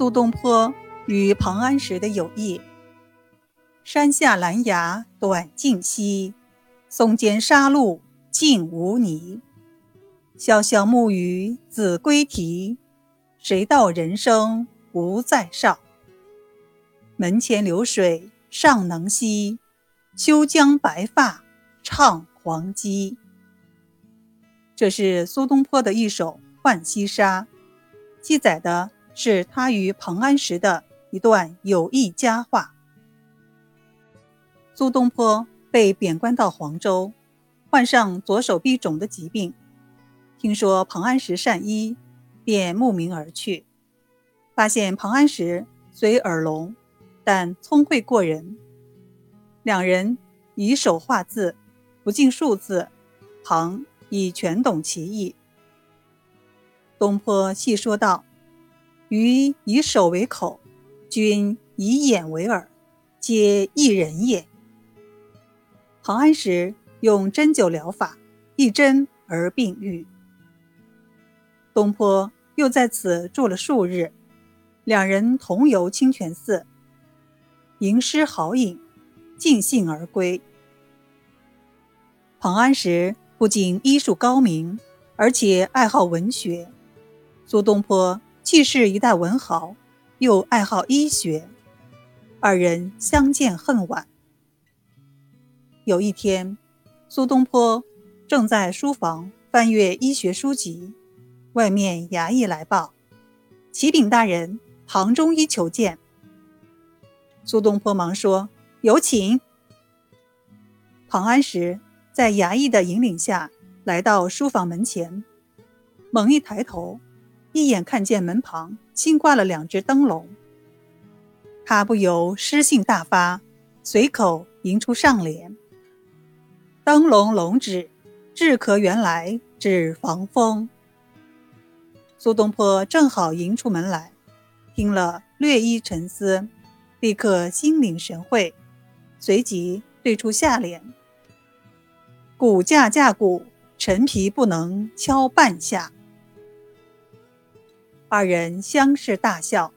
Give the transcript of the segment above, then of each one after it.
苏东坡与庞安石的友谊。山下兰芽短径稀，松间沙路净无泥。潇潇暮雨子规啼，谁道人生不再少？门前流水尚能西，休将白发唱黄鸡。这是苏东坡的一首《浣溪沙》，记载的是他与庞安石的一段友谊佳话。苏东坡被贬官到黄州，患上左手臂肿的疾病。听说庞安石善医，便慕名而去。发现庞安石虽耳聋，但聪慧过人。两人以手画字，不尽数字，庞已全懂其意。东坡细说道：“余以手为口，君以眼为耳，皆一人也。”庞安石用针灸疗法，一针而病愈。东坡又在此住了数日，两人同游清泉寺，吟诗豪饮，尽兴而归。庞安石不仅医术高明，而且爱好文学；苏东坡既是一代文豪，又爱好医学，二人相见恨晚。有一天，苏东坡正在书房翻阅医学书籍，外面衙役来报：“启禀大人，庞中医求见。”苏东坡忙说：“有请。”庞安石在衙役的引领下来到书房门前，猛一抬头，一眼看见门旁新挂了两只灯笼，他不由诗兴大发，随口吟出上联。灯笼笼指，治咳原来指防风。苏东坡正好迎出门来，听了略一沉思，立刻心领神会，随即对出下联：“骨架架骨，陈皮不能敲半下。”二人相视大笑，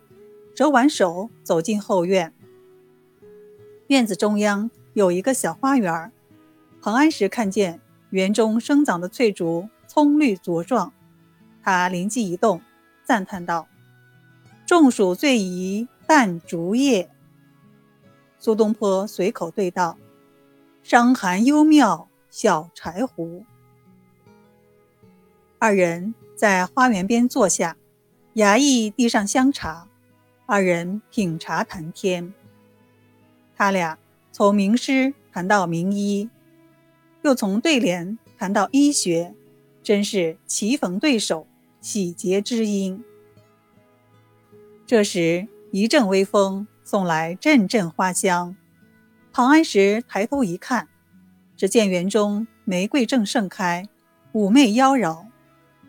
折完手走进后院。院子中央有一个小花园彭安石看见园中生长的翠竹葱绿茁壮，他灵机一动，赞叹道：“中暑最宜淡竹叶。”苏东坡随口对道：“伤寒幽妙小柴胡。”二人在花园边坐下，衙役递上香茶，二人品茶谈天。他俩从名师谈到名医。又从对联谈到医学，真是棋逢对手，喜结知音。这时一阵微风送来阵阵花香，庞安石抬头一看，只见园中玫瑰正盛开，妩媚妖娆。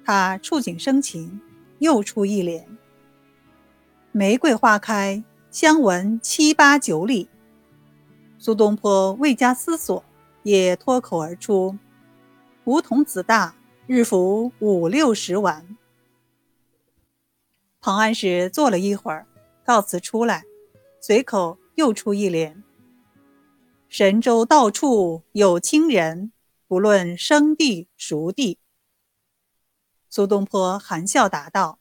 他触景生情，又出一联：“玫瑰花开，香闻七八九里。”苏东坡未加思索。也脱口而出：“梧桐子大，日服五六十丸。”庞安石坐了一会儿，告辞出来，随口又出一联：“神州到处有亲人，不论生地熟地。”苏东坡含笑答道：“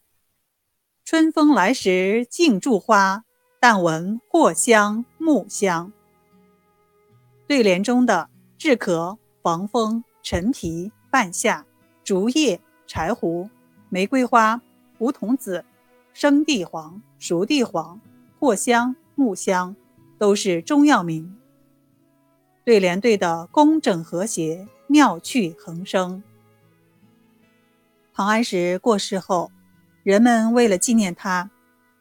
春风来时尽著花，但闻藿香木香。”对联中的。治咳、防风、陈皮、半夏、竹叶、柴胡、玫瑰花、梧桐子、生地黄、熟地黄、藿香、木香，都是中药名。对联对得工整和谐，妙趣横生。庞安石过世后，人们为了纪念他，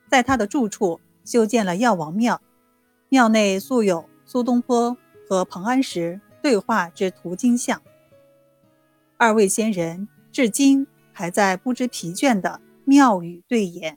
在他的住处修建了药王庙，庙内塑有苏东坡和庞安石。对话之图经像，二位仙人至今还在不知疲倦的妙语对言。